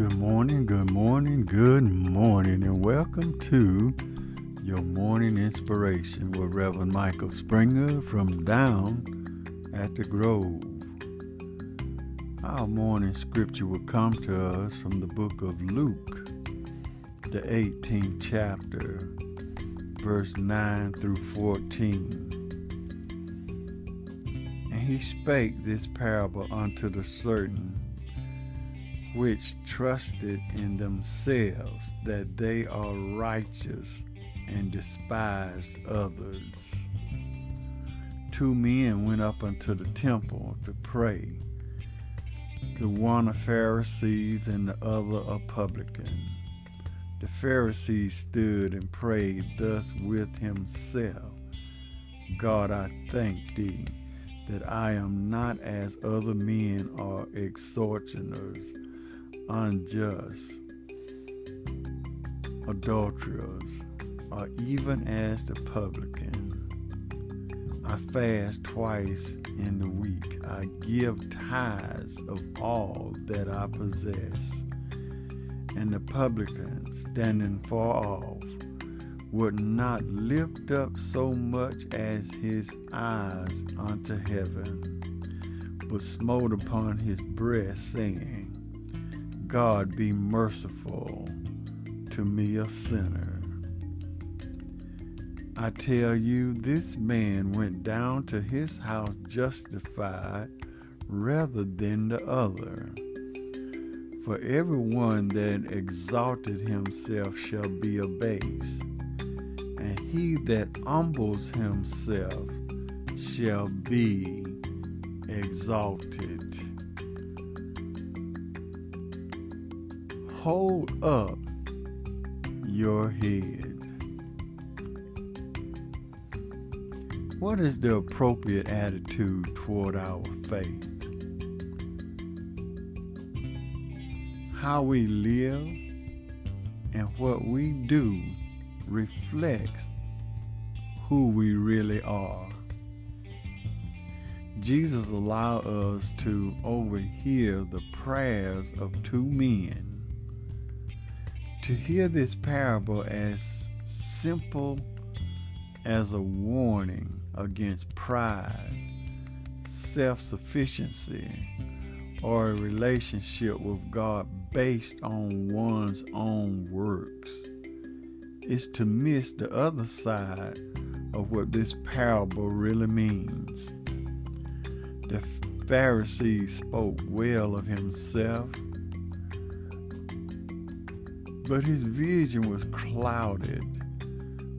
Good morning, good morning, good morning, and welcome to your morning inspiration with Reverend Michael Springer from down at the Grove. Our morning scripture will come to us from the book of Luke, the 18th chapter, verse 9 through 14. And he spake this parable unto the certain which trusted in themselves that they are righteous and despise others. Two men went up unto the temple to pray, the one a Pharisee and the other a publican. The Pharisee stood and prayed thus with himself God, I thank thee that I am not as other men are extortioners unjust, adulterers, or even as the publican. I fast twice in the week. I give tithes of all that I possess. And the publican, standing far off, would not lift up so much as his eyes unto heaven, but smote upon his breast, saying, God be merciful to me, a sinner. I tell you, this man went down to his house justified rather than the other. For everyone that exalted himself shall be abased, and he that humbles himself shall be exalted. Hold up your head. What is the appropriate attitude toward our faith? How we live and what we do reflects who we really are. Jesus allowed us to overhear the prayers of two men to hear this parable as simple as a warning against pride, self sufficiency, or a relationship with God based on one's own works is to miss the other side of what this parable really means. The Pharisee spoke well of himself but his vision was clouded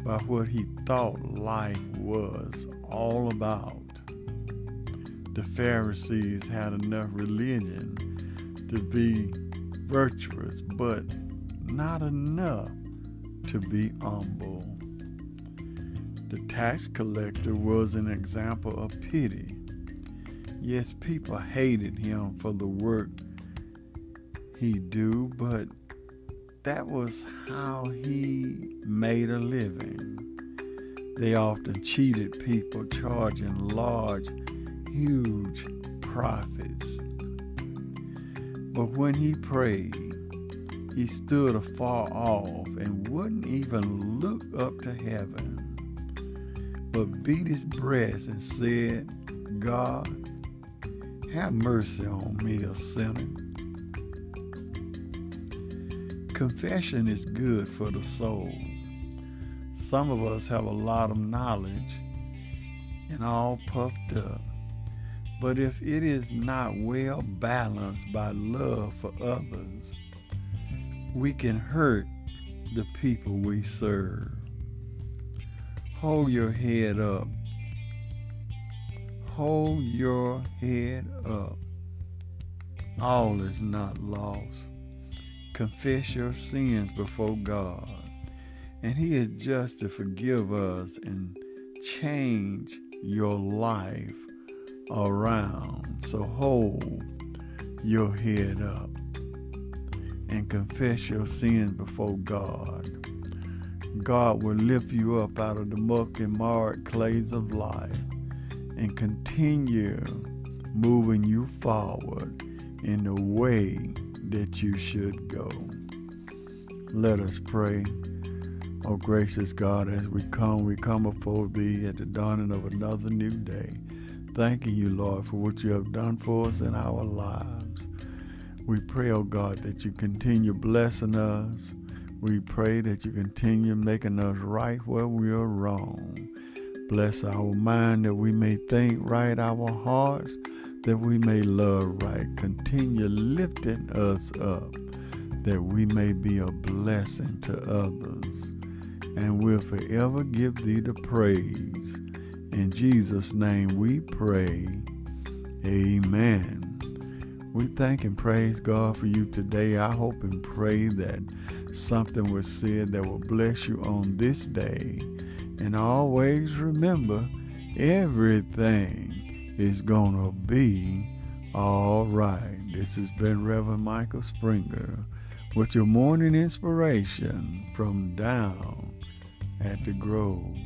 by what he thought life was all about. The Pharisees had enough religion to be virtuous, but not enough to be humble. The tax collector was an example of pity. Yes, people hated him for the work he do, but that was how he made a living. They often cheated people, charging large, huge profits. But when he prayed, he stood afar off and wouldn't even look up to heaven, but beat his breast and said, God, have mercy on me, a sinner. Confession is good for the soul. Some of us have a lot of knowledge and all puffed up. But if it is not well balanced by love for others, we can hurt the people we serve. Hold your head up. Hold your head up. All is not lost confess your sins before God, and He is just to forgive us and change your life around. So hold your head up and confess your sins before God. God will lift you up out of the muck and marred clays of life and continue moving you forward in the way that you should go. Let us pray. Oh, gracious God, as we come, we come before Thee at the dawning of another new day, thanking You, Lord, for what You have done for us in our lives. We pray, oh God, that You continue blessing us. We pray that You continue making us right where we are wrong. Bless our mind that we may think right, our hearts that we may love right. Continue lifting us up that we may be a blessing to others. And we'll forever give thee the praise. In Jesus' name we pray. Amen. We thank and praise God for you today. I hope and pray that something was said that will bless you on this day. And always remember, everything it's going to be all right. This has been Reverend Michael Springer with your morning inspiration from down at the Grove.